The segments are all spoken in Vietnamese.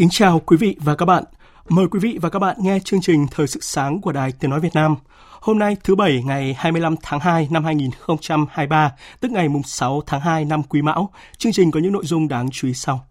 Kính chào quý vị và các bạn. Mời quý vị và các bạn nghe chương trình Thời sự sáng của Đài Tiếng Nói Việt Nam. Hôm nay thứ Bảy ngày 25 tháng 2 năm 2023, tức ngày 6 tháng 2 năm Quý Mão. Chương trình có những nội dung đáng chú ý sau.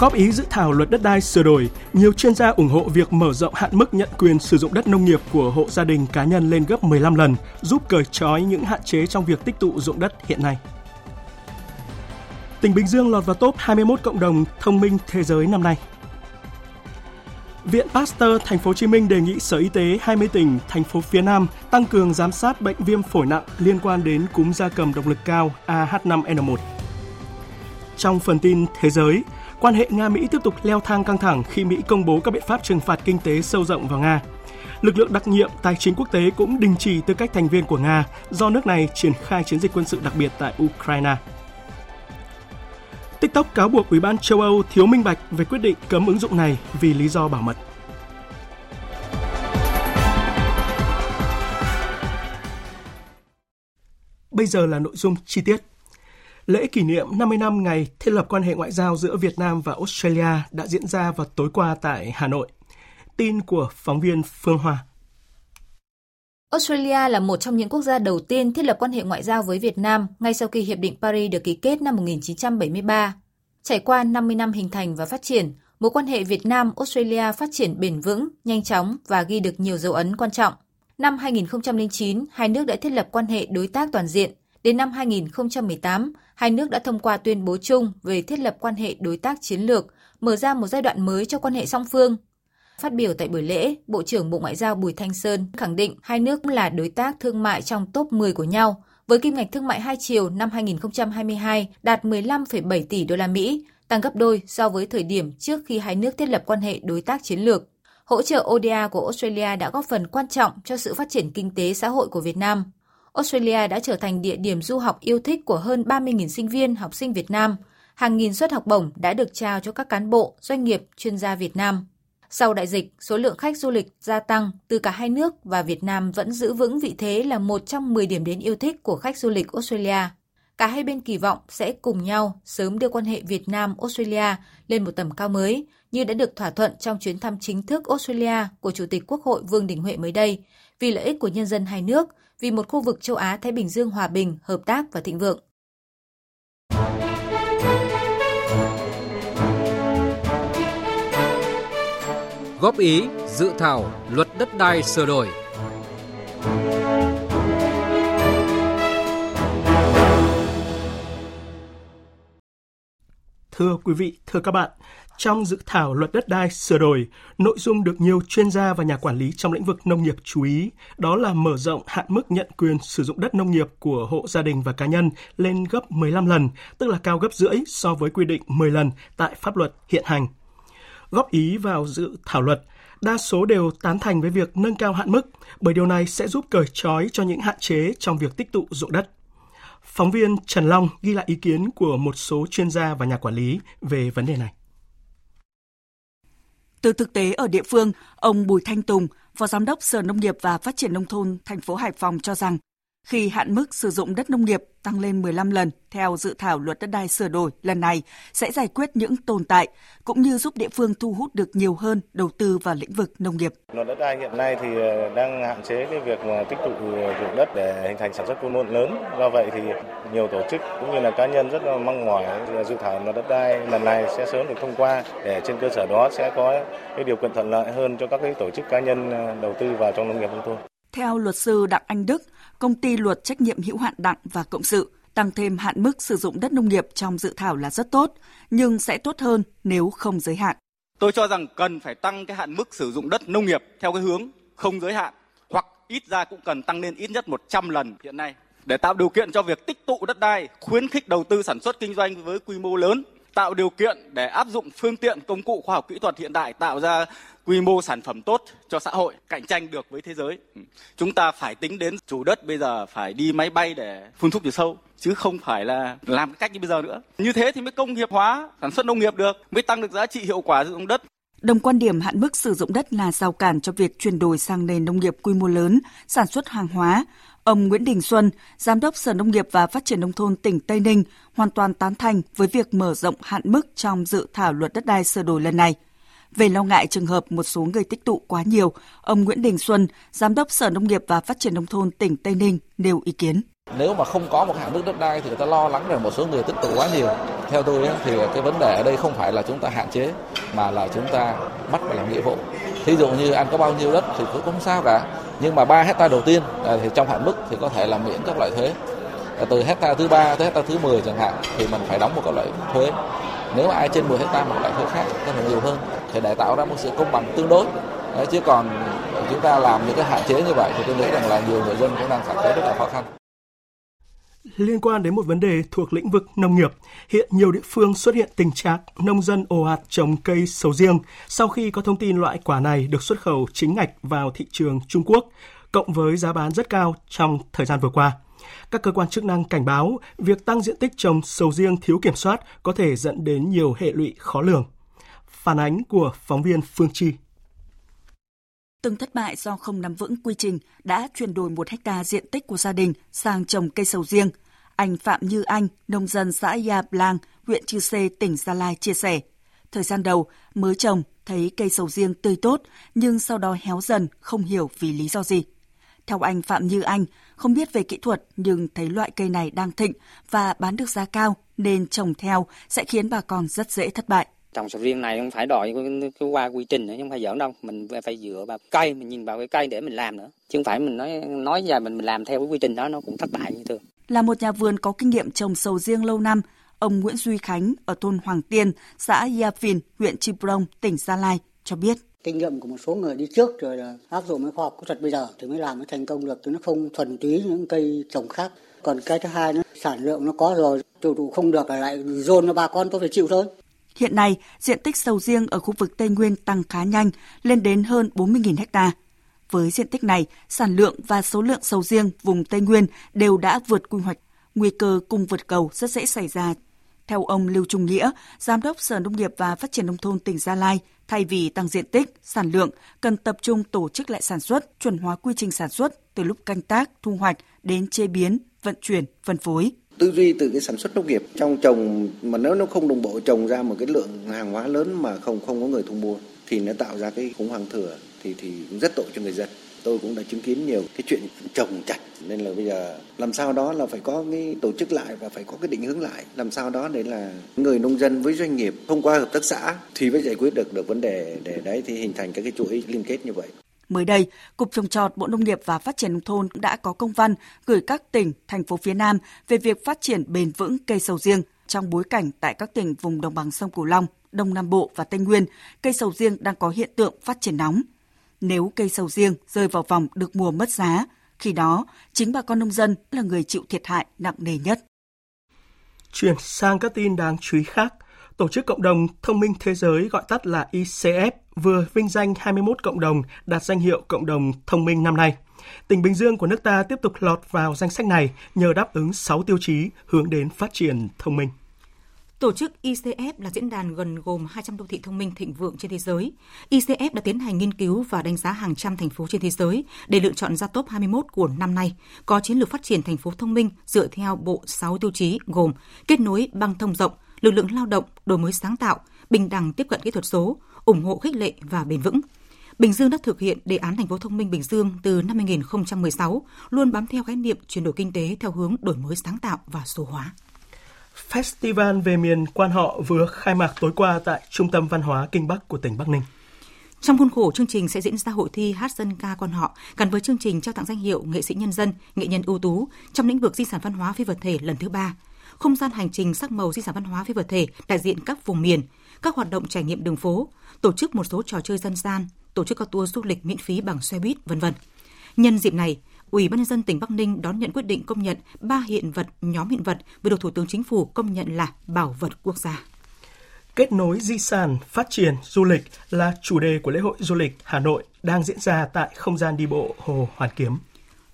Góp ý dự thảo luật đất đai sửa đổi, nhiều chuyên gia ủng hộ việc mở rộng hạn mức nhận quyền sử dụng đất nông nghiệp của hộ gia đình cá nhân lên gấp 15 lần, giúp cởi trói những hạn chế trong việc tích tụ dụng đất hiện nay. Tỉnh Bình Dương lọt vào top 21 cộng đồng thông minh thế giới năm nay. Viện Pasteur Thành phố Hồ Chí Minh đề nghị Sở Y tế 20 tỉnh, thành phố phía Nam tăng cường giám sát bệnh viêm phổi nặng liên quan đến cúm gia cầm độc lực cao AH5N1. Trong phần tin thế giới, quan hệ Nga-Mỹ tiếp tục leo thang căng thẳng khi Mỹ công bố các biện pháp trừng phạt kinh tế sâu rộng vào Nga. Lực lượng đặc nhiệm tài chính quốc tế cũng đình chỉ tư cách thành viên của Nga do nước này triển khai chiến dịch quân sự đặc biệt tại Ukraine. TikTok cáo buộc Ủy ban châu Âu thiếu minh bạch về quyết định cấm ứng dụng này vì lý do bảo mật. Bây giờ là nội dung chi tiết. Lễ kỷ niệm 50 năm ngày thiết lập quan hệ ngoại giao giữa Việt Nam và Australia đã diễn ra vào tối qua tại Hà Nội. Tin của phóng viên Phương Hoa. Australia là một trong những quốc gia đầu tiên thiết lập quan hệ ngoại giao với Việt Nam ngay sau khi Hiệp định Paris được ký kết năm 1973. Trải qua 50 năm hình thành và phát triển, mối quan hệ Việt Nam-Australia phát triển bền vững, nhanh chóng và ghi được nhiều dấu ấn quan trọng. Năm 2009, hai nước đã thiết lập quan hệ đối tác toàn diện. Đến năm 2018, hai nước đã thông qua tuyên bố chung về thiết lập quan hệ đối tác chiến lược, mở ra một giai đoạn mới cho quan hệ song phương. Phát biểu tại buổi lễ, Bộ trưởng Bộ Ngoại giao Bùi Thanh Sơn khẳng định hai nước là đối tác thương mại trong top 10 của nhau, với kim ngạch thương mại hai chiều năm 2022 đạt 15,7 tỷ đô la Mỹ, tăng gấp đôi so với thời điểm trước khi hai nước thiết lập quan hệ đối tác chiến lược. Hỗ trợ ODA của Australia đã góp phần quan trọng cho sự phát triển kinh tế xã hội của Việt Nam. Australia đã trở thành địa điểm du học yêu thích của hơn 30.000 sinh viên, học sinh Việt Nam. Hàng nghìn suất học bổng đã được trao cho các cán bộ, doanh nghiệp, chuyên gia Việt Nam. Sau đại dịch, số lượng khách du lịch gia tăng từ cả hai nước và Việt Nam vẫn giữ vững vị thế là một trong 10 điểm đến yêu thích của khách du lịch Australia. Cả hai bên kỳ vọng sẽ cùng nhau sớm đưa quan hệ Việt Nam-Australia lên một tầm cao mới, như đã được thỏa thuận trong chuyến thăm chính thức Australia của Chủ tịch Quốc hội Vương Đình Huệ mới đây, vì lợi ích của nhân dân hai nước, vì một khu vực châu Á-Thái Bình Dương hòa bình, hợp tác và thịnh vượng. Góp ý dự thảo luật đất đai sửa đổi. Thưa quý vị, thưa các bạn, trong dự thảo luật đất đai sửa đổi, nội dung được nhiều chuyên gia và nhà quản lý trong lĩnh vực nông nghiệp chú ý, đó là mở rộng hạn mức nhận quyền sử dụng đất nông nghiệp của hộ gia đình và cá nhân lên gấp 15 lần, tức là cao gấp rưỡi so với quy định 10 lần tại pháp luật hiện hành. Góp ý vào dự thảo luật, đa số đều tán thành với việc nâng cao hạn mức, bởi điều này sẽ giúp cởi trói cho những hạn chế trong việc tích tụ dụng đất. Phóng viên Trần Long ghi lại ý kiến của một số chuyên gia và nhà quản lý về vấn đề này. Từ thực tế ở địa phương, ông Bùi Thanh Tùng, Phó Giám đốc Sở Nông nghiệp và Phát triển Nông thôn thành phố Hải Phòng cho rằng, khi hạn mức sử dụng đất nông nghiệp tăng lên 15 lần theo dự thảo luật đất đai sửa đổi lần này sẽ giải quyết những tồn tại cũng như giúp địa phương thu hút được nhiều hơn đầu tư vào lĩnh vực nông nghiệp. Luật đất đai hiện nay thì ờ, đang hạn chế cái việc tích tụ dụng đất để hình thành sản xuất quy mô lớn. Do vậy thì nhiều tổ chức cũng như là cá nhân rất là mong mỏi dự thảo luật đất đai lần này sẽ sớm được thông qua để trên cơ sở đó sẽ có cái điều kiện thuận lợi hơn cho các cái tổ chức cá nhân ờ, đầu tư vào trong nông nghiệp nông thôn. Theo luật sư Đặng Anh Đức, công ty luật trách nhiệm hữu hạn Đặng và Cộng sự tăng thêm hạn mức sử dụng đất nông nghiệp trong dự thảo là rất tốt, nhưng sẽ tốt hơn nếu không giới hạn. Tôi cho rằng cần phải tăng cái hạn mức sử dụng đất nông nghiệp theo cái hướng không giới hạn hoặc ít ra cũng cần tăng lên ít nhất 100 lần hiện nay để tạo điều kiện cho việc tích tụ đất đai, khuyến khích đầu tư sản xuất kinh doanh với quy mô lớn, tạo điều kiện để áp dụng phương tiện công cụ khoa học kỹ thuật hiện đại tạo ra quy mô sản phẩm tốt cho xã hội cạnh tranh được với thế giới. Ừ. Chúng ta phải tính đến chủ đất bây giờ phải đi máy bay để phun thuốc trừ sâu chứ không phải là làm cách như bây giờ nữa. Như thế thì mới công nghiệp hóa sản xuất nông nghiệp được mới tăng được giá trị hiệu quả sử dụng đất. Đồng quan điểm hạn mức sử dụng đất là rào cản cho việc chuyển đổi sang nền nông nghiệp quy mô lớn, sản xuất hàng hóa. Ông Nguyễn Đình Xuân, Giám đốc Sở Nông nghiệp và Phát triển Nông thôn tỉnh Tây Ninh, hoàn toàn tán thành với việc mở rộng hạn mức trong dự thảo luật đất đai sửa đổi lần này. Về lo ngại trường hợp một số người tích tụ quá nhiều, ông Nguyễn Đình Xuân, Giám đốc Sở Nông nghiệp và Phát triển Nông thôn tỉnh Tây Ninh nêu ý kiến. Nếu mà không có một hạn mức đất đai thì người ta lo lắng rằng một số người tích tụ quá nhiều. Theo tôi thì cái vấn đề ở đây không phải là chúng ta hạn chế mà là chúng ta bắt phải làm nghĩa vụ. Thí dụ như anh có bao nhiêu đất thì cũng không sao cả. Nhưng mà 3 hecta đầu tiên à, thì trong hạn mức thì có thể là miễn các loại thuế. À, từ hecta thứ ba tới hecta thứ 10 chẳng hạn thì mình phải đóng một các loại thuế. Nếu ai trên 10 hecta một loại thuế khác có thể nhiều hơn thì để tạo ra một sự công bằng tương đối Đấy, chứ còn chúng ta làm những cái hạn chế như vậy thì tôi nghĩ rằng là nhiều người dân cũng đang cảm thấy rất là khó khăn. Liên quan đến một vấn đề thuộc lĩnh vực nông nghiệp, hiện nhiều địa phương xuất hiện tình trạng nông dân ồ ạt trồng cây sầu riêng sau khi có thông tin loại quả này được xuất khẩu chính ngạch vào thị trường Trung Quốc, cộng với giá bán rất cao trong thời gian vừa qua. Các cơ quan chức năng cảnh báo việc tăng diện tích trồng sầu riêng thiếu kiểm soát có thể dẫn đến nhiều hệ lụy khó lường. Phản ánh của phóng viên Phương Chi. Từng thất bại do không nắm vững quy trình đã chuyển đổi một hecta diện tích của gia đình sang trồng cây sầu riêng. Anh Phạm Như Anh, nông dân xã Gia Blang, huyện Chư Sê, tỉnh Gia Lai chia sẻ. Thời gian đầu, mới trồng, thấy cây sầu riêng tươi tốt, nhưng sau đó héo dần, không hiểu vì lý do gì. Theo anh Phạm Như Anh, không biết về kỹ thuật nhưng thấy loại cây này đang thịnh và bán được giá cao nên trồng theo sẽ khiến bà con rất dễ thất bại trồng sầu riêng này không phải đòi cái qua quy trình nữa không phải giỡn đâu. Mình phải dựa vào cây mình nhìn vào cái cây để mình làm nữa. Chứ không phải mình nói nói ra mình mình làm theo cái quy trình đó nó cũng thất bại như thường. Là một nhà vườn có kinh nghiệm trồng sầu riêng lâu năm ông Nguyễn Duy Khánh ở thôn Hoàng Tiên xã Gia Phìn huyện Chư Prong tỉnh Gia Lai cho biết. Kinh nghiệm của một số người đi trước rồi là áp dụng cái khoa học kỹ thuật bây giờ thì mới làm mới thành công được chứ nó không thuần túy những cây trồng khác. Còn cái thứ hai nó sản lượng nó có rồi tiêu thụ không được là lại dồn cho bà con tôi phải chịu thôi Hiện nay, diện tích sầu riêng ở khu vực Tây Nguyên tăng khá nhanh, lên đến hơn 40.000 ha. Với diện tích này, sản lượng và số lượng sầu riêng vùng Tây Nguyên đều đã vượt quy hoạch. Nguy cơ cung vượt cầu rất dễ xảy ra. Theo ông Lưu Trung Nghĩa, Giám đốc Sở Nông nghiệp và Phát triển Nông thôn tỉnh Gia Lai, thay vì tăng diện tích, sản lượng, cần tập trung tổ chức lại sản xuất, chuẩn hóa quy trình sản xuất từ lúc canh tác, thu hoạch đến chế biến, vận chuyển, phân phối tư duy từ cái sản xuất nông nghiệp. Trong trồng mà nếu nó không đồng bộ, trồng ra một cái lượng hàng hóa lớn mà không không có người thu mua thì nó tạo ra cái khủng hoảng thừa thì thì rất tội cho người dân. Tôi cũng đã chứng kiến nhiều cái chuyện trồng chặt nên là bây giờ làm sao đó là phải có cái tổ chức lại và phải có cái định hướng lại. Làm sao đó để là người nông dân với doanh nghiệp thông qua hợp tác xã thì mới giải quyết được được vấn đề để đấy thì hình thành các cái chuỗi liên kết như vậy. Mới đây, Cục Trồng trọt Bộ Nông nghiệp và Phát triển Nông thôn đã có công văn gửi các tỉnh, thành phố phía Nam về việc phát triển bền vững cây sầu riêng trong bối cảnh tại các tỉnh vùng đồng bằng sông Cửu Long, Đông Nam Bộ và Tây Nguyên, cây sầu riêng đang có hiện tượng phát triển nóng. Nếu cây sầu riêng rơi vào vòng được mùa mất giá, khi đó chính bà con nông dân là người chịu thiệt hại nặng nề nhất. Chuyển sang các tin đáng chú ý khác, Tổ chức Cộng đồng Thông minh Thế giới gọi tắt là ICF vừa vinh danh 21 cộng đồng đạt danh hiệu Cộng đồng Thông minh năm nay. Tỉnh Bình Dương của nước ta tiếp tục lọt vào danh sách này nhờ đáp ứng 6 tiêu chí hướng đến phát triển thông minh. Tổ chức ICF là diễn đàn gần gồm 200 đô thị thông minh thịnh vượng trên thế giới. ICF đã tiến hành nghiên cứu và đánh giá hàng trăm thành phố trên thế giới để lựa chọn ra top 21 của năm nay, có chiến lược phát triển thành phố thông minh dựa theo bộ 6 tiêu chí gồm kết nối băng thông rộng, lực lượng lao động, đổi mới sáng tạo, bình đẳng tiếp cận kỹ thuật số, ủng hộ khích lệ và bền vững. Bình Dương đã thực hiện đề án thành phố thông minh Bình Dương từ năm 2016, luôn bám theo khái niệm chuyển đổi kinh tế theo hướng đổi mới sáng tạo và số hóa. Festival về miền quan họ vừa khai mạc tối qua tại Trung tâm Văn hóa Kinh Bắc của tỉnh Bắc Ninh. Trong khuôn khổ chương trình sẽ diễn ra hội thi hát dân ca quan họ gắn với chương trình trao tặng danh hiệu nghệ sĩ nhân dân, nghệ nhân ưu tú trong lĩnh vực di sản văn hóa phi vật thể lần thứ ba. Không gian hành trình sắc màu di sản văn hóa phi vật thể đại diện các vùng miền, các hoạt động trải nghiệm đường phố, tổ chức một số trò chơi dân gian, tổ chức các tour du lịch miễn phí bằng xe buýt, vân vân. Nhân dịp này, Ủy ban nhân dân tỉnh Bắc Ninh đón nhận quyết định công nhận ba hiện vật nhóm hiện vật vừa được Thủ tướng Chính phủ công nhận là bảo vật quốc gia. Kết nối di sản, phát triển du lịch là chủ đề của lễ hội du lịch Hà Nội đang diễn ra tại không gian đi bộ Hồ Hoàn Kiếm.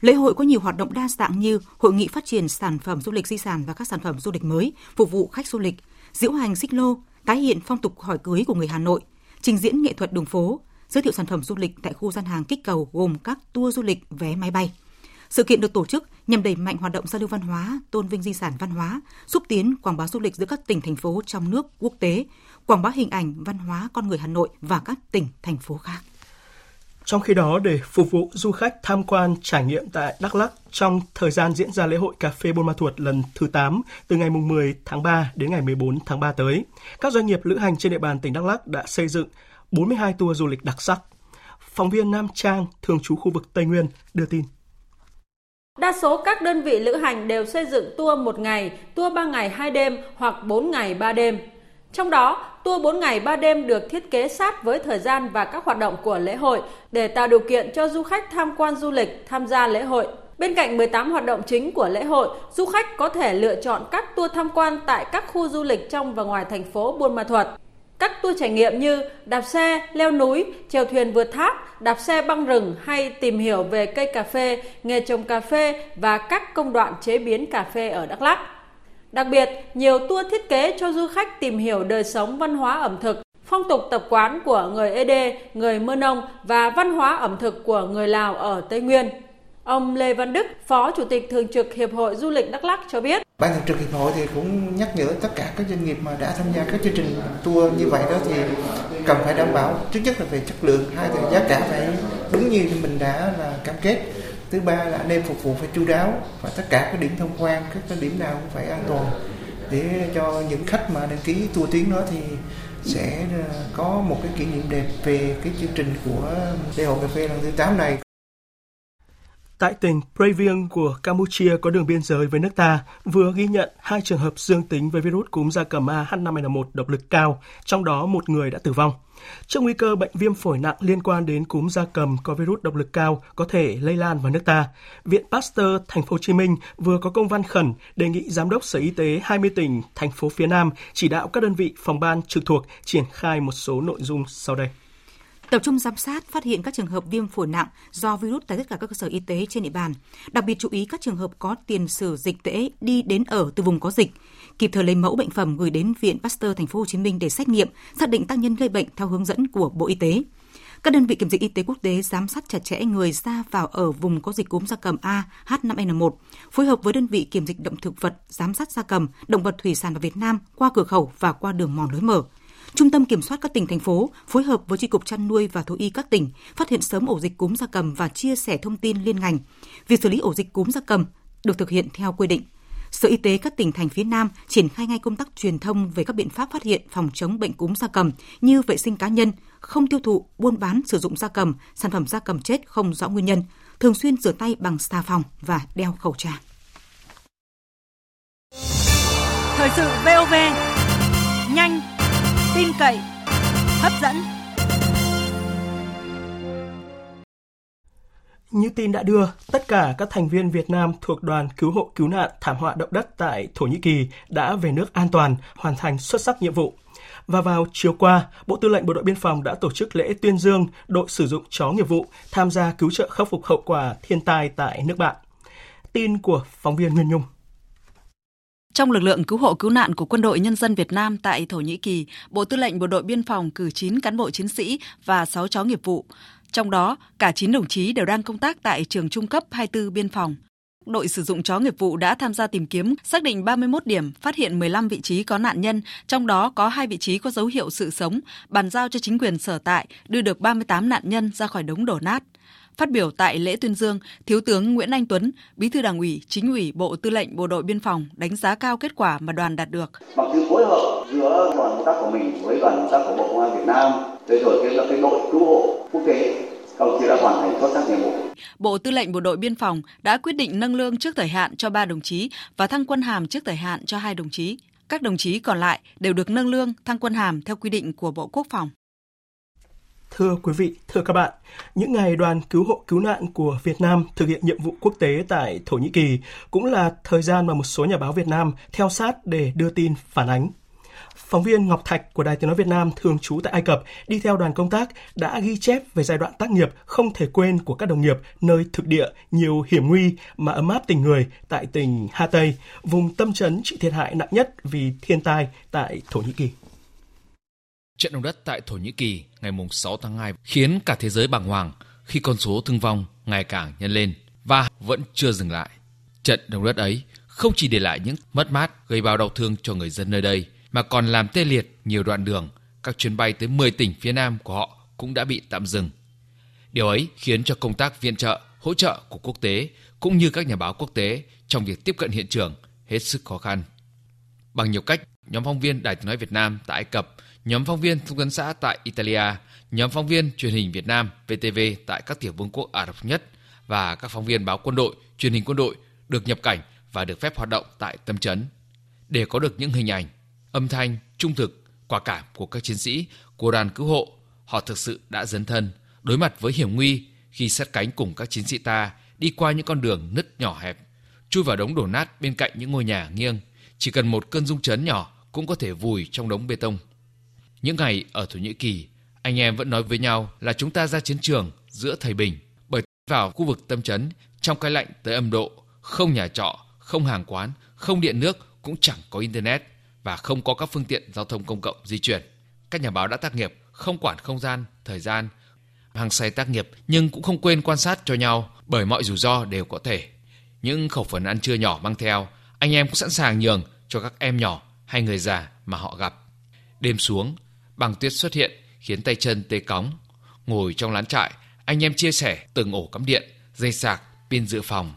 Lễ hội có nhiều hoạt động đa dạng như hội nghị phát triển sản phẩm du lịch di sản và các sản phẩm du lịch mới phục vụ khách du lịch, diễu hành xích lô, tái hiện phong tục hỏi cưới của người Hà Nội, trình diễn nghệ thuật đường phố, giới thiệu sản phẩm du lịch tại khu gian hàng kích cầu gồm các tour du lịch, vé máy bay. Sự kiện được tổ chức nhằm đẩy mạnh hoạt động giao lưu văn hóa, tôn vinh di sản văn hóa, xúc tiến quảng bá du lịch giữa các tỉnh thành phố trong nước, quốc tế, quảng bá hình ảnh văn hóa con người Hà Nội và các tỉnh thành phố khác. Trong khi đó, để phục vụ du khách tham quan trải nghiệm tại Đắk Lắk trong thời gian diễn ra lễ hội cà phê Buôn Ma Thuột lần thứ 8 từ ngày 10 tháng 3 đến ngày 14 tháng 3 tới, các doanh nghiệp lữ hành trên địa bàn tỉnh Đắk Lắk đã xây dựng 42 tour du lịch đặc sắc. Phóng viên Nam Trang, thường trú khu vực Tây Nguyên, đưa tin. Đa số các đơn vị lữ hành đều xây dựng tour một ngày, tour 3 ngày 2 đêm hoặc 4 ngày 3 đêm. Trong đó, tour 4 ngày 3 đêm được thiết kế sát với thời gian và các hoạt động của lễ hội để tạo điều kiện cho du khách tham quan du lịch, tham gia lễ hội. Bên cạnh 18 hoạt động chính của lễ hội, du khách có thể lựa chọn các tour tham quan tại các khu du lịch trong và ngoài thành phố Buôn Ma Thuột. Các tour trải nghiệm như đạp xe, leo núi, chèo thuyền vượt thác, đạp xe băng rừng hay tìm hiểu về cây cà phê, nghề trồng cà phê và các công đoạn chế biến cà phê ở Đắk Lắk. Đặc biệt, nhiều tour thiết kế cho du khách tìm hiểu đời sống văn hóa ẩm thực, phong tục tập quán của người Ede, người Mơ Nông và văn hóa ẩm thực của người Lào ở Tây Nguyên. Ông Lê Văn Đức, Phó Chủ tịch Thường trực Hiệp hội Du lịch Đắk Lắk cho biết. Ban thường trực Hiệp hội thì cũng nhắc nhở tất cả các doanh nghiệp mà đã tham gia các chương trình tour như vậy đó thì cần phải đảm bảo trước nhất là về chất lượng, hai là giá cả phải đúng như mình đã là cam kết. Thứ ba là anh em phục vụ phải chu đáo và tất cả các điểm tham quan, các cái điểm nào cũng phải an toàn để cho những khách mà đăng ký tour tuyến đó thì sẽ ờ, có một cái kỷ niệm đẹp về cái chương trình của lễ hội cà phê lần thứ 8 này. Tại tỉnh Previang của Campuchia có đường biên giới với nước ta vừa ghi nhận hai trường hợp dương tính với virus cúm gia cầm AH5N1 độc lực cao, trong đó một người đã tử vong. Trước nguy cơ bệnh viêm phổi nặng liên quan đến cúm gia cầm có virus độc lực cao có thể lây lan vào nước ta, Viện Pasteur Thành phố Hồ Chí Minh vừa có công văn khẩn đề nghị giám đốc Sở Y tế 20 tỉnh thành phố phía Nam chỉ đạo các đơn vị phòng ban trực thuộc triển khai một số nội dung sau đây. Tập trung giám sát, phát hiện các trường hợp viêm phổi nặng do virus tại tất cả các cơ sở y tế trên địa bàn. Đặc biệt chú ý các trường hợp có tiền sử dịch tễ đi đến ở từ vùng có dịch, kịp thời lấy mẫu bệnh phẩm gửi đến Viện Pasteur Thành phố Hồ Chí Minh để xét nghiệm, xác định tác nhân gây bệnh theo hướng dẫn của Bộ Y tế. Các đơn vị kiểm dịch y tế quốc tế giám sát chặt chẽ người ra vào ở vùng có dịch cúm gia cầm A H5N1, phối hợp với đơn vị kiểm dịch động thực vật giám sát gia cầm, động vật thủy sản vào Việt Nam qua cửa khẩu và qua đường mòn lối mở Trung tâm Kiểm soát các tỉnh, thành phố phối hợp với Chi cục chăn nuôi và thú y các tỉnh phát hiện sớm ổ dịch cúm gia cầm và chia sẻ thông tin liên ngành. Việc xử lý ổ dịch cúm gia cầm được thực hiện theo quy định. Sở Y tế các tỉnh thành phía Nam triển khai ngay công tác truyền thông về các biện pháp phát hiện phòng chống bệnh cúm gia cầm như vệ sinh cá nhân, không tiêu thụ, buôn bán, sử dụng gia cầm, sản phẩm gia cầm chết không rõ nguyên nhân, thường xuyên rửa tay bằng xà phòng và đeo khẩu trang. Thời sự VOV, nhanh, tin cậy, hấp dẫn. Như tin đã đưa, tất cả các thành viên Việt Nam thuộc đoàn cứu hộ cứu nạn thảm họa động đất tại Thổ Nhĩ Kỳ đã về nước an toàn, hoàn thành xuất sắc nhiệm vụ. Và vào chiều qua, Bộ Tư lệnh Bộ đội Biên phòng đã tổ chức lễ tuyên dương đội sử dụng chó nghiệp vụ tham gia cứu trợ khắc phục hậu quả thiên tai tại nước bạn. Tin của phóng viên Nguyên Nhung. Trong lực lượng cứu hộ cứu nạn của Quân đội Nhân dân Việt Nam tại Thổ Nhĩ Kỳ, Bộ Tư lệnh Bộ đội Biên phòng cử 9 cán bộ chiến sĩ và 6 chó nghiệp vụ. Trong đó, cả 9 đồng chí đều đang công tác tại trường trung cấp 24 biên phòng. Đội sử dụng chó nghiệp vụ đã tham gia tìm kiếm, xác định 31 điểm, phát hiện 15 vị trí có nạn nhân, trong đó có hai vị trí có dấu hiệu sự sống, bàn giao cho chính quyền sở tại, đưa được 38 nạn nhân ra khỏi đống đổ nát. Phát biểu tại lễ tuyên dương, Thiếu tướng Nguyễn Anh Tuấn, Bí thư Đảng ủy, Chính ủy Bộ Tư lệnh Bộ đội Biên phòng đánh giá cao kết quả mà đoàn đạt được. Bằng sự phối hợp giữa đoàn công tác của mình với đoàn công tác của Bộ Công an Việt Nam, rồi rồi cái là cái đội cứu hộ quốc tế công chí đã hoàn thành xuất sắc nhiệm vụ. Bộ Tư lệnh Bộ đội Biên phòng đã quyết định nâng lương trước thời hạn cho 3 đồng chí và thăng quân hàm trước thời hạn cho 2 đồng chí. Các đồng chí còn lại đều được nâng lương, thăng quân hàm theo quy định của Bộ Quốc phòng. Thưa quý vị, thưa các bạn, những ngày đoàn cứu hộ cứu nạn của Việt Nam thực hiện nhiệm vụ quốc tế tại Thổ Nhĩ Kỳ cũng là thời gian mà một số nhà báo Việt Nam theo sát để đưa tin phản ánh. Phóng viên Ngọc Thạch của Đài Tiếng Nói Việt Nam thường trú tại Ai Cập đi theo đoàn công tác đã ghi chép về giai đoạn tác nghiệp không thể quên của các đồng nghiệp nơi thực địa nhiều hiểm nguy mà ấm áp tình người tại tỉnh Hà Tây, vùng tâm trấn chịu thiệt hại nặng nhất vì thiên tai tại Thổ Nhĩ Kỳ. Trận động đất tại Thổ Nhĩ Kỳ ngày 6 tháng 2 khiến cả thế giới bàng hoàng khi con số thương vong ngày càng nhân lên và vẫn chưa dừng lại. Trận động đất ấy không chỉ để lại những mất mát gây bao đau thương cho người dân nơi đây mà còn làm tê liệt nhiều đoạn đường, các chuyến bay tới 10 tỉnh phía Nam của họ cũng đã bị tạm dừng. Điều ấy khiến cho công tác viện trợ, hỗ trợ của quốc tế cũng như các nhà báo quốc tế trong việc tiếp cận hiện trường hết sức khó khăn. Bằng nhiều cách, nhóm phóng viên Đài tiếng nói Việt Nam tại Ai Cập, nhóm phóng viên thông tấn xã tại Italia, nhóm phóng viên truyền hình Việt Nam VTV tại các tiểu vương quốc Ả Rập nhất và các phóng viên báo quân đội, truyền hình quân đội được nhập cảnh và được phép hoạt động tại tâm trấn. Để có được những hình ảnh, âm thanh, trung thực, quả cảm của các chiến sĩ của đoàn cứu hộ, họ thực sự đã dấn thân, đối mặt với hiểm nguy khi sát cánh cùng các chiến sĩ ta đi qua những con đường nứt nhỏ hẹp, chui vào đống đổ nát bên cạnh những ngôi nhà nghiêng, chỉ cần một cơn rung chấn nhỏ cũng có thể vùi trong đống bê tông. Những ngày ở Thổ Nhĩ Kỳ, anh em vẫn nói với nhau là chúng ta ra chiến trường giữa thời bình, bởi vào khu vực tâm trấn trong cái lạnh tới âm độ, không nhà trọ, không hàng quán, không điện nước, cũng chẳng có internet và không có các phương tiện giao thông công cộng di chuyển. Các nhà báo đã tác nghiệp không quản không gian, thời gian, hàng say tác nghiệp nhưng cũng không quên quan sát cho nhau bởi mọi rủi ro đều có thể. Những khẩu phần ăn trưa nhỏ mang theo, anh em cũng sẵn sàng nhường cho các em nhỏ hay người già mà họ gặp. Đêm xuống, băng tuyết xuất hiện khiến tay chân tê cóng. Ngồi trong lán trại, anh em chia sẻ từng ổ cắm điện, dây sạc, pin dự phòng.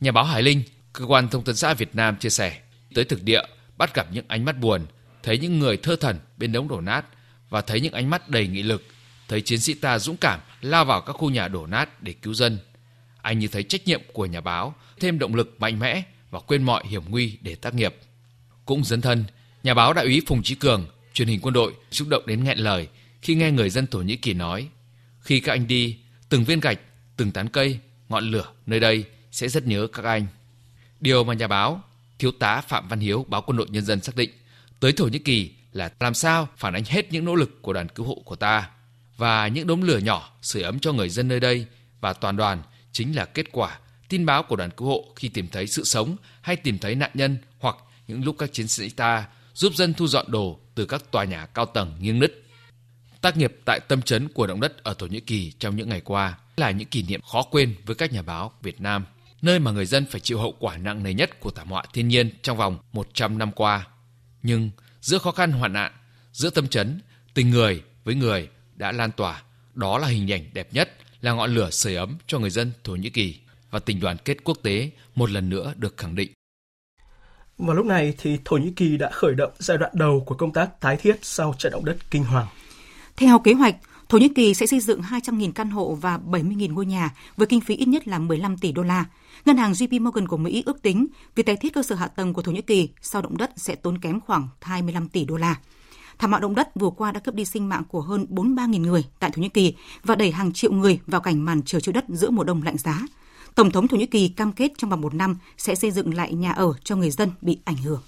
Nhà báo Hải Linh, cơ quan thông tấn xã Việt Nam chia sẻ, tới thực địa bắt gặp những ánh mắt buồn, thấy những người thơ thần bên đống đổ nát và thấy những ánh mắt đầy nghị lực, thấy chiến sĩ ta dũng cảm lao vào các khu nhà đổ nát để cứu dân. Anh như thấy trách nhiệm của nhà báo, thêm động lực mạnh mẽ và quên mọi hiểm nguy để tác nghiệp. Cũng dấn thân, nhà báo đại úy Phùng Chí Cường, truyền hình quân đội xúc động đến nghẹn lời khi nghe người dân Thổ Nhĩ Kỳ nói: khi các anh đi, từng viên gạch, từng tán cây, ngọn lửa nơi đây sẽ rất nhớ các anh. Điều mà nhà báo Thiếu tá Phạm Văn Hiếu, báo Quân đội Nhân dân xác định, tới Thổ Nhĩ Kỳ là làm sao phản ánh hết những nỗ lực của đoàn cứu hộ của ta và những đống lửa nhỏ sưởi ấm cho người dân nơi đây và toàn đoàn chính là kết quả tin báo của đoàn cứu hộ khi tìm thấy sự sống hay tìm thấy nạn nhân hoặc những lúc các chiến sĩ ta giúp dân thu dọn đồ từ các tòa nhà cao tầng nghiêng nứt. Tác nghiệp tại tâm trấn của động đất ở Thổ Nhĩ Kỳ trong những ngày qua là những kỷ niệm khó quên với các nhà báo Việt Nam nơi mà người dân phải chịu hậu quả nặng nề nhất của thảm họa thiên nhiên trong vòng 100 năm qua. Nhưng giữa khó khăn hoạn nạn, giữa tâm chấn, tình người với người đã lan tỏa. Đó là hình ảnh đẹp nhất, là ngọn lửa sưởi ấm cho người dân Thổ Nhĩ Kỳ và tình đoàn kết quốc tế một lần nữa được khẳng định. Vào lúc này thì Thổ Nhĩ Kỳ đã khởi động giai đoạn đầu của công tác tái thiết sau trận động đất kinh hoàng. Theo kế hoạch, Thổ Nhĩ Kỳ sẽ xây dựng 200.000 căn hộ và 70.000 ngôi nhà với kinh phí ít nhất là 15 tỷ đô la. Ngân hàng JP Morgan của Mỹ ước tính việc tái thiết cơ sở hạ tầng của Thổ Nhĩ Kỳ sau động đất sẽ tốn kém khoảng 25 tỷ đô la. Thảm họa động đất vừa qua đã cướp đi sinh mạng của hơn 43.000 người tại Thổ Nhĩ Kỳ và đẩy hàng triệu người vào cảnh màn trời chiếu đất giữa mùa đông lạnh giá. Tổng thống Thổ Nhĩ Kỳ cam kết trong vòng một năm sẽ xây dựng lại nhà ở cho người dân bị ảnh hưởng.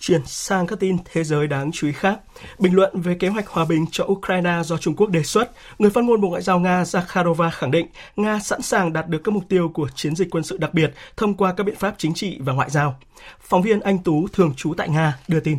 Chuyển sang các tin thế giới đáng chú ý khác. Bình luận về kế hoạch hòa bình cho Ukraine do Trung Quốc đề xuất, người phát ngôn Bộ Ngoại giao Nga Zakharova khẳng định Nga sẵn sàng đạt được các mục tiêu của chiến dịch quân sự đặc biệt thông qua các biện pháp chính trị và ngoại giao. Phóng viên Anh Tú thường trú tại Nga đưa tin.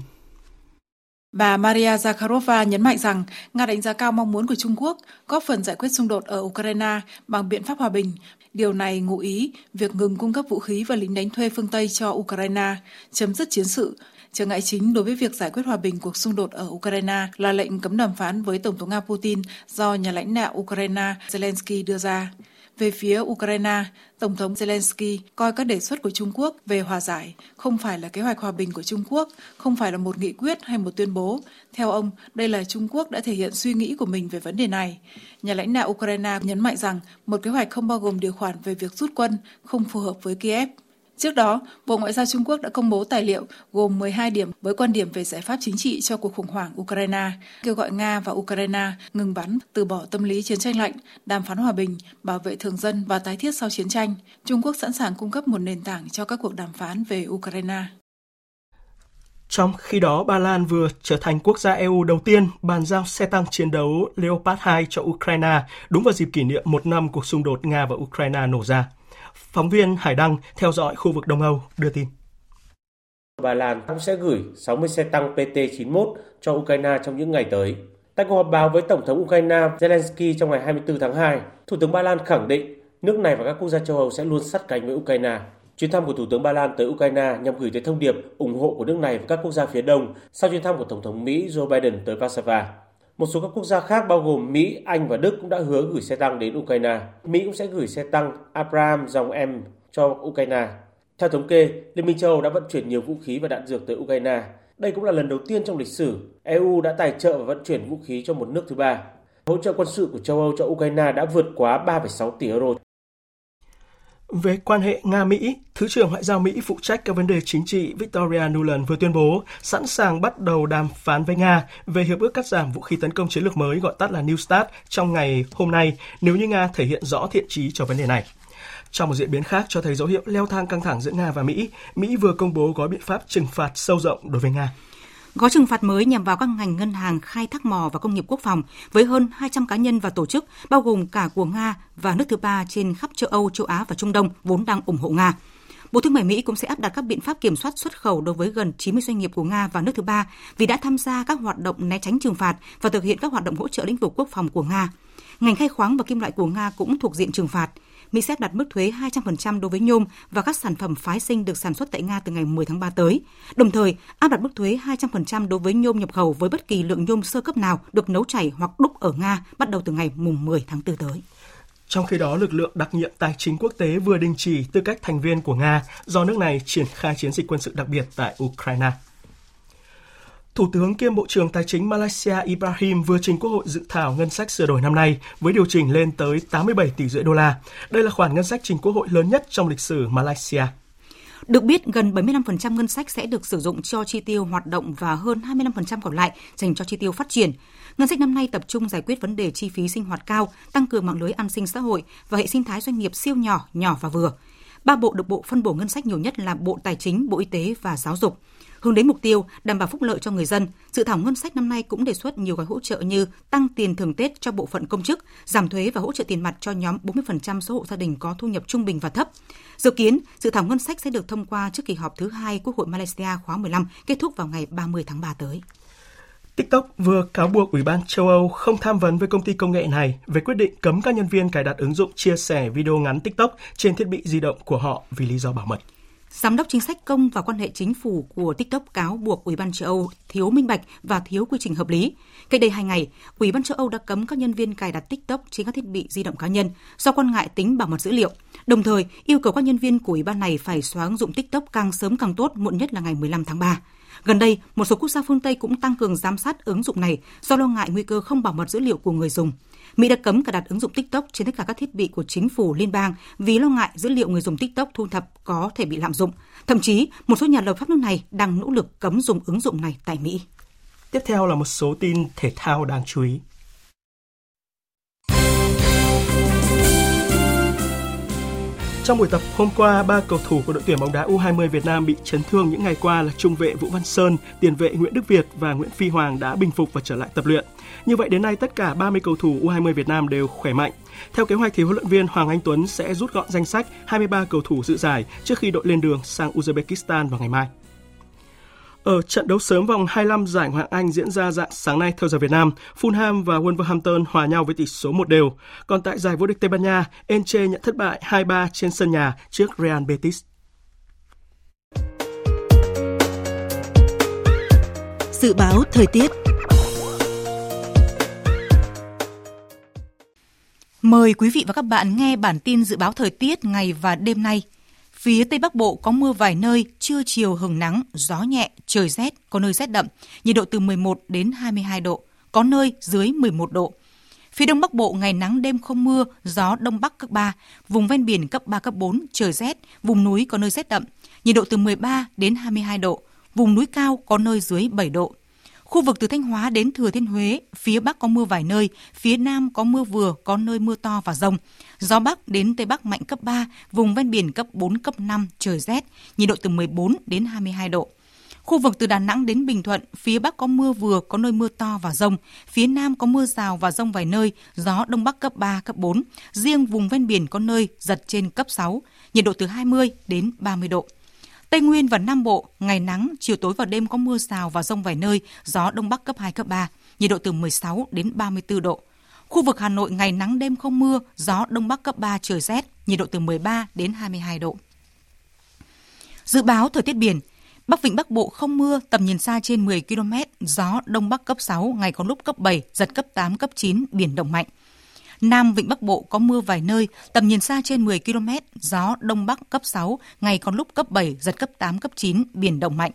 Bà Maria Zakharova nhấn mạnh rằng Nga đánh giá cao mong muốn của Trung Quốc góp phần giải quyết xung đột ở Ukraine bằng biện pháp hòa bình. Điều này ngụ ý việc ngừng cung cấp vũ khí và lính đánh thuê phương Tây cho Ukraine, chấm dứt chiến sự. Trở ngại chính đối với việc giải quyết hòa bình cuộc xung đột ở Ukraine là lệnh cấm đàm phán với Tổng thống Nga Putin do nhà lãnh đạo Ukraine Zelensky đưa ra. Về phía Ukraine, Tổng thống Zelensky coi các đề xuất của Trung Quốc về hòa giải không phải là kế hoạch hòa bình của Trung Quốc, không phải là một nghị quyết hay một tuyên bố. Theo ông, đây là Trung Quốc đã thể hiện suy nghĩ của mình về vấn đề này. Nhà lãnh đạo Ukraine nhấn mạnh rằng một kế hoạch không bao gồm điều khoản về việc rút quân không phù hợp với Kiev. Trước đó, Bộ Ngoại giao Trung Quốc đã công bố tài liệu gồm 12 điểm với quan điểm về giải pháp chính trị cho cuộc khủng hoảng Ukraine, kêu gọi Nga và Ukraine ngừng bắn, từ bỏ tâm lý chiến tranh lạnh, đàm phán hòa bình, bảo vệ thường dân và tái thiết sau chiến tranh. Trung Quốc sẵn sàng cung cấp một nền tảng cho các cuộc đàm phán về Ukraine. Trong khi đó, Ba Lan vừa trở thành quốc gia EU đầu tiên bàn giao xe tăng chiến đấu Leopard 2 cho Ukraine đúng vào dịp kỷ niệm một năm cuộc xung đột Nga và Ukraine nổ ra. Phóng viên Hải Đăng theo dõi khu vực Đông Âu đưa tin. Ba Lan cũng sẽ gửi 60 xe tăng PT-91 cho Ukraine trong những ngày tới. Tại cuộc họp báo với Tổng thống Ukraine Zelensky trong ngày 24 tháng 2, Thủ tướng Ba Lan khẳng định nước này và các quốc gia châu Âu sẽ luôn sát cánh với Ukraine. Chuyến thăm của Thủ tướng Ba Lan tới Ukraine nhằm gửi tới thông điệp ủng hộ của nước này và các quốc gia phía Đông sau chuyến thăm của Tổng thống Mỹ Joe Biden tới Warsaw. Một số các quốc gia khác bao gồm Mỹ, Anh và Đức cũng đã hứa gửi xe tăng đến Ukraine. Mỹ cũng sẽ gửi xe tăng Abrams dòng M cho Ukraine. Theo thống kê, Liên minh châu Âu đã vận chuyển nhiều vũ khí và đạn dược tới Ukraine. Đây cũng là lần đầu tiên trong lịch sử EU đã tài trợ và vận chuyển vũ khí cho một nước thứ ba. Hỗ trợ quân sự của châu Âu cho Ukraine đã vượt quá 3,6 tỷ euro về quan hệ Nga-Mỹ, Thứ trưởng Ngoại giao Mỹ phụ trách các vấn đề chính trị Victoria Nuland vừa tuyên bố sẵn sàng bắt đầu đàm phán với Nga về hiệp ước cắt giảm vũ khí tấn công chiến lược mới gọi tắt là New START trong ngày hôm nay nếu như Nga thể hiện rõ thiện trí cho vấn đề này. Trong một diễn biến khác cho thấy dấu hiệu leo thang căng thẳng giữa Nga và Mỹ, Mỹ vừa công bố gói biện pháp trừng phạt sâu rộng đối với Nga. Gói trừng phạt mới nhằm vào các ngành ngân hàng, khai thác mỏ và công nghiệp quốc phòng với hơn 200 cá nhân và tổ chức, bao gồm cả của Nga và nước thứ ba trên khắp châu Âu, châu Á và Trung Đông vốn đang ủng hộ Nga. Bộ Thương mại Mỹ cũng sẽ áp đặt các biện pháp kiểm soát xuất khẩu đối với gần 90 doanh nghiệp của Nga và nước thứ ba vì đã tham gia các hoạt động né tránh trừng phạt và thực hiện các hoạt động hỗ trợ lĩnh vực quốc phòng của Nga. Ngành khai khoáng và kim loại của Nga cũng thuộc diện trừng phạt. Mỹ sẽ đặt mức thuế 200% đối với nhôm và các sản phẩm phái sinh được sản xuất tại Nga từ ngày 10 tháng 3 tới. Đồng thời, áp đặt mức thuế 200% đối với nhôm nhập khẩu với bất kỳ lượng nhôm sơ cấp nào được nấu chảy hoặc đúc ở Nga bắt đầu từ ngày mùng 10 tháng 4 tới. Trong khi đó, lực lượng đặc nhiệm tài chính quốc tế vừa đình chỉ tư cách thành viên của Nga do nước này triển khai chiến dịch quân sự đặc biệt tại Ukraine. Thủ tướng kiêm Bộ trưởng Tài chính Malaysia Ibrahim vừa trình Quốc hội dự thảo ngân sách sửa đổi năm nay với điều chỉnh lên tới 87 tỷ rưỡi đô la. Đây là khoản ngân sách trình Quốc hội lớn nhất trong lịch sử Malaysia. Được biết, gần 75% ngân sách sẽ được sử dụng cho chi tiêu hoạt động và hơn 25% còn lại dành cho chi tiêu phát triển. Ngân sách năm nay tập trung giải quyết vấn đề chi phí sinh hoạt cao, tăng cường mạng lưới an sinh xã hội và hệ sinh thái doanh nghiệp siêu nhỏ, nhỏ và vừa. Ba bộ được bộ phân bổ ngân sách nhiều nhất là Bộ Tài chính, Bộ Y tế và Giáo dục. Hướng đến mục tiêu đảm bảo phúc lợi cho người dân, dự thảo ngân sách năm nay cũng đề xuất nhiều gói hỗ trợ như tăng tiền thưởng Tết cho bộ phận công chức, giảm thuế và hỗ trợ tiền mặt cho nhóm 40% số hộ gia đình có thu nhập trung bình và thấp. Dự kiến, dự thảo ngân sách sẽ được thông qua trước kỳ họp thứ hai Quốc hội Malaysia khóa 15 kết thúc vào ngày 30 tháng 3 tới. TikTok vừa cáo buộc Ủy ban châu Âu không tham vấn với công ty công nghệ này về quyết định cấm các nhân viên cài đặt ứng dụng chia sẻ video ngắn TikTok trên thiết bị di động của họ vì lý do bảo mật. Giám đốc chính sách công và quan hệ chính phủ của TikTok cáo buộc Ủy ban châu Âu thiếu minh bạch và thiếu quy trình hợp lý. Cách đây hai ngày, Ủy ban châu Âu đã cấm các nhân viên cài đặt TikTok trên các thiết bị di động cá nhân do quan ngại tính bảo mật dữ liệu. Đồng thời, yêu cầu các nhân viên của Ủy ban này phải xóa ứng dụng TikTok càng sớm càng tốt, muộn nhất là ngày 15 tháng 3. Gần đây, một số quốc gia phương Tây cũng tăng cường giám sát ứng dụng này do lo ngại nguy cơ không bảo mật dữ liệu của người dùng. Mỹ đã cấm cài đặt ứng dụng TikTok trên tất cả các thiết bị của chính phủ liên bang vì lo ngại dữ liệu người dùng TikTok thu thập có thể bị lạm dụng. Thậm chí, một số nhà lập pháp nước này đang nỗ lực cấm dùng ứng dụng này tại Mỹ. Tiếp theo là một số tin thể thao đáng chú ý. Trong buổi tập hôm qua, ba cầu thủ của đội tuyển bóng đá U20 Việt Nam bị chấn thương những ngày qua là trung vệ Vũ Văn Sơn, tiền vệ Nguyễn Đức Việt và Nguyễn Phi Hoàng đã bình phục và trở lại tập luyện. Như vậy đến nay tất cả 30 cầu thủ U20 Việt Nam đều khỏe mạnh. Theo kế hoạch thì huấn luyện viên Hoàng Anh Tuấn sẽ rút gọn danh sách 23 cầu thủ dự giải trước khi đội lên đường sang Uzbekistan vào ngày mai. Ở trận đấu sớm vòng 25 giải Ngoại hạng Anh diễn ra dạng sáng nay theo giờ Việt Nam, Fulham và Wolverhampton hòa nhau với tỷ số 1 đều. Còn tại giải vô địch Tây Ban Nha, Enche nhận thất bại 2-3 trên sân nhà trước Real Betis. Dự báo thời tiết Mời quý vị và các bạn nghe bản tin dự báo thời tiết ngày và đêm nay – Phía Tây Bắc Bộ có mưa vài nơi, trưa chiều hừng nắng, gió nhẹ, trời rét, có nơi rét đậm, nhiệt độ từ 11 đến 22 độ, có nơi dưới 11 độ. Phía Đông Bắc Bộ ngày nắng đêm không mưa, gió Đông Bắc cấp 3, vùng ven biển cấp 3, cấp 4, trời rét, vùng núi có nơi rét đậm, nhiệt độ từ 13 đến 22 độ, vùng núi cao có nơi dưới 7 độ. Khu vực từ Thanh Hóa đến Thừa Thiên Huế, phía Bắc có mưa vài nơi, phía Nam có mưa vừa, có nơi mưa to và rông. Gió Bắc đến Tây Bắc mạnh cấp 3, vùng ven biển cấp 4, cấp 5, trời rét, nhiệt độ từ 14 đến 22 độ. Khu vực từ Đà Nẵng đến Bình Thuận, phía Bắc có mưa vừa, có nơi mưa to và rông. Phía Nam có mưa rào và rông vài nơi, gió Đông Bắc cấp 3, cấp 4. Riêng vùng ven biển có nơi giật trên cấp 6, nhiệt độ từ 20 đến 30 độ. Tây Nguyên và Nam Bộ, ngày nắng, chiều tối và đêm có mưa rào và rông vài nơi, gió Đông Bắc cấp 2, cấp 3, nhiệt độ từ 16 đến 34 độ. Khu vực Hà Nội ngày nắng đêm không mưa, gió Đông Bắc cấp 3 trời rét, nhiệt độ từ 13 đến 22 độ. Dự báo thời tiết biển, Bắc Vịnh Bắc Bộ không mưa, tầm nhìn xa trên 10 km, gió Đông Bắc cấp 6, ngày có lúc cấp 7, giật cấp 8, cấp 9, biển động mạnh. Nam Vịnh Bắc Bộ có mưa vài nơi, tầm nhìn xa trên 10 km, gió Đông Bắc cấp 6, ngày có lúc cấp 7, giật cấp 8, cấp 9, biển động mạnh.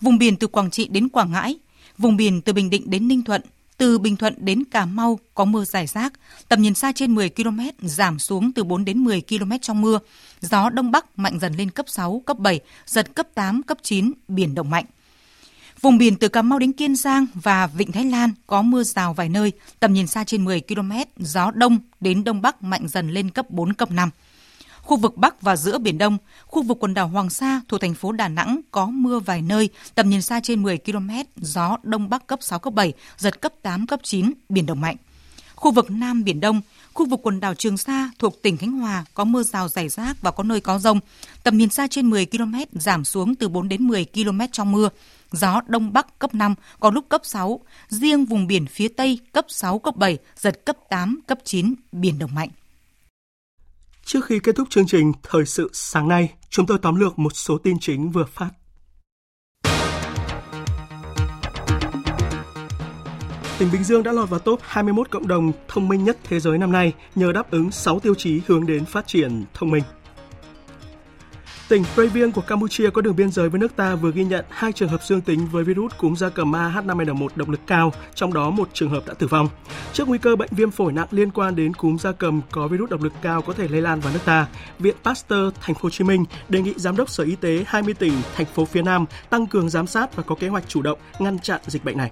Vùng biển từ Quảng Trị đến Quảng Ngãi, vùng biển từ Bình Định đến Ninh Thuận, từ Bình Thuận đến Cà Mau có mưa rải rác, tầm nhìn xa trên 10 km, giảm xuống từ 4 đến 10 km trong mưa. Gió Đông Bắc mạnh dần lên cấp 6, cấp 7, giật cấp 8, cấp 9, biển động mạnh. Vùng biển từ Cà Mau đến Kiên Giang và Vịnh Thái Lan có mưa rào vài nơi, tầm nhìn xa trên 10 km, gió đông đến đông bắc mạnh dần lên cấp 4, cấp 5. Khu vực Bắc và giữa Biển Đông, khu vực quần đảo Hoàng Sa thuộc thành phố Đà Nẵng có mưa vài nơi, tầm nhìn xa trên 10 km, gió Đông Bắc cấp 6, cấp 7, giật cấp 8, cấp 9, biển động mạnh. Khu vực Nam Biển Đông, khu vực quần đảo Trường Sa thuộc tỉnh Khánh Hòa có mưa rào rải rác và có nơi có rông. Tầm nhìn xa trên 10 km, giảm xuống từ 4 đến 10 km trong mưa. Gió Đông Bắc cấp 5, có lúc cấp 6. Riêng vùng biển phía Tây cấp 6, cấp 7, giật cấp 8, cấp 9, biển động mạnh. Trước khi kết thúc chương trình Thời sự sáng nay, chúng tôi tóm lược một số tin chính vừa phát. Tỉnh Bình Dương đã lọt vào top 21 cộng đồng thông minh nhất thế giới năm nay nhờ đáp ứng 6 tiêu chí hướng đến phát triển thông minh. Tỉnh Prey Vieng của Campuchia có đường biên giới với nước ta vừa ghi nhận hai trường hợp dương tính với virus cúm gia cầm AH5N1 độc lực cao, trong đó một trường hợp đã tử vong. Trước nguy cơ bệnh viêm phổi nặng liên quan đến cúm gia cầm có virus độc lực cao có thể lây lan vào nước ta, Viện Pasteur Thành phố Hồ Chí Minh đề nghị giám đốc Sở Y tế 20 tỉnh, thành phố phía Nam tăng cường giám sát và có kế hoạch chủ động ngăn chặn dịch bệnh này.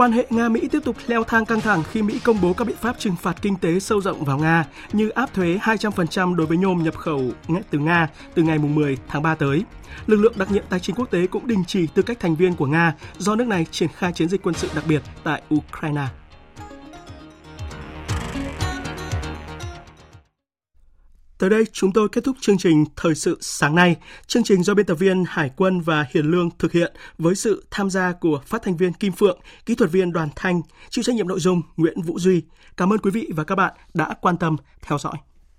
Quan hệ Nga-Mỹ tiếp tục leo thang căng thẳng khi Mỹ công bố các biện pháp trừng phạt kinh tế sâu rộng vào Nga, như áp thuế 200% đối với nhôm nhập khẩu từ Nga từ ngày 10 tháng 3 tới. Lực lượng đặc nhiệm tài chính quốc tế cũng đình chỉ tư cách thành viên của Nga do nước này triển khai chiến dịch quân sự đặc biệt tại Ukraine. Tới đây chúng tôi kết thúc chương trình Thời sự sáng nay. Chương trình do biên tập viên Hải quân và Hiền Lương thực hiện với sự tham gia của phát thanh viên Kim Phượng, kỹ thuật viên Đoàn Thanh, chịu trách nhiệm nội dung Nguyễn Vũ Duy. Cảm ơn quý vị và các bạn đã quan tâm theo dõi.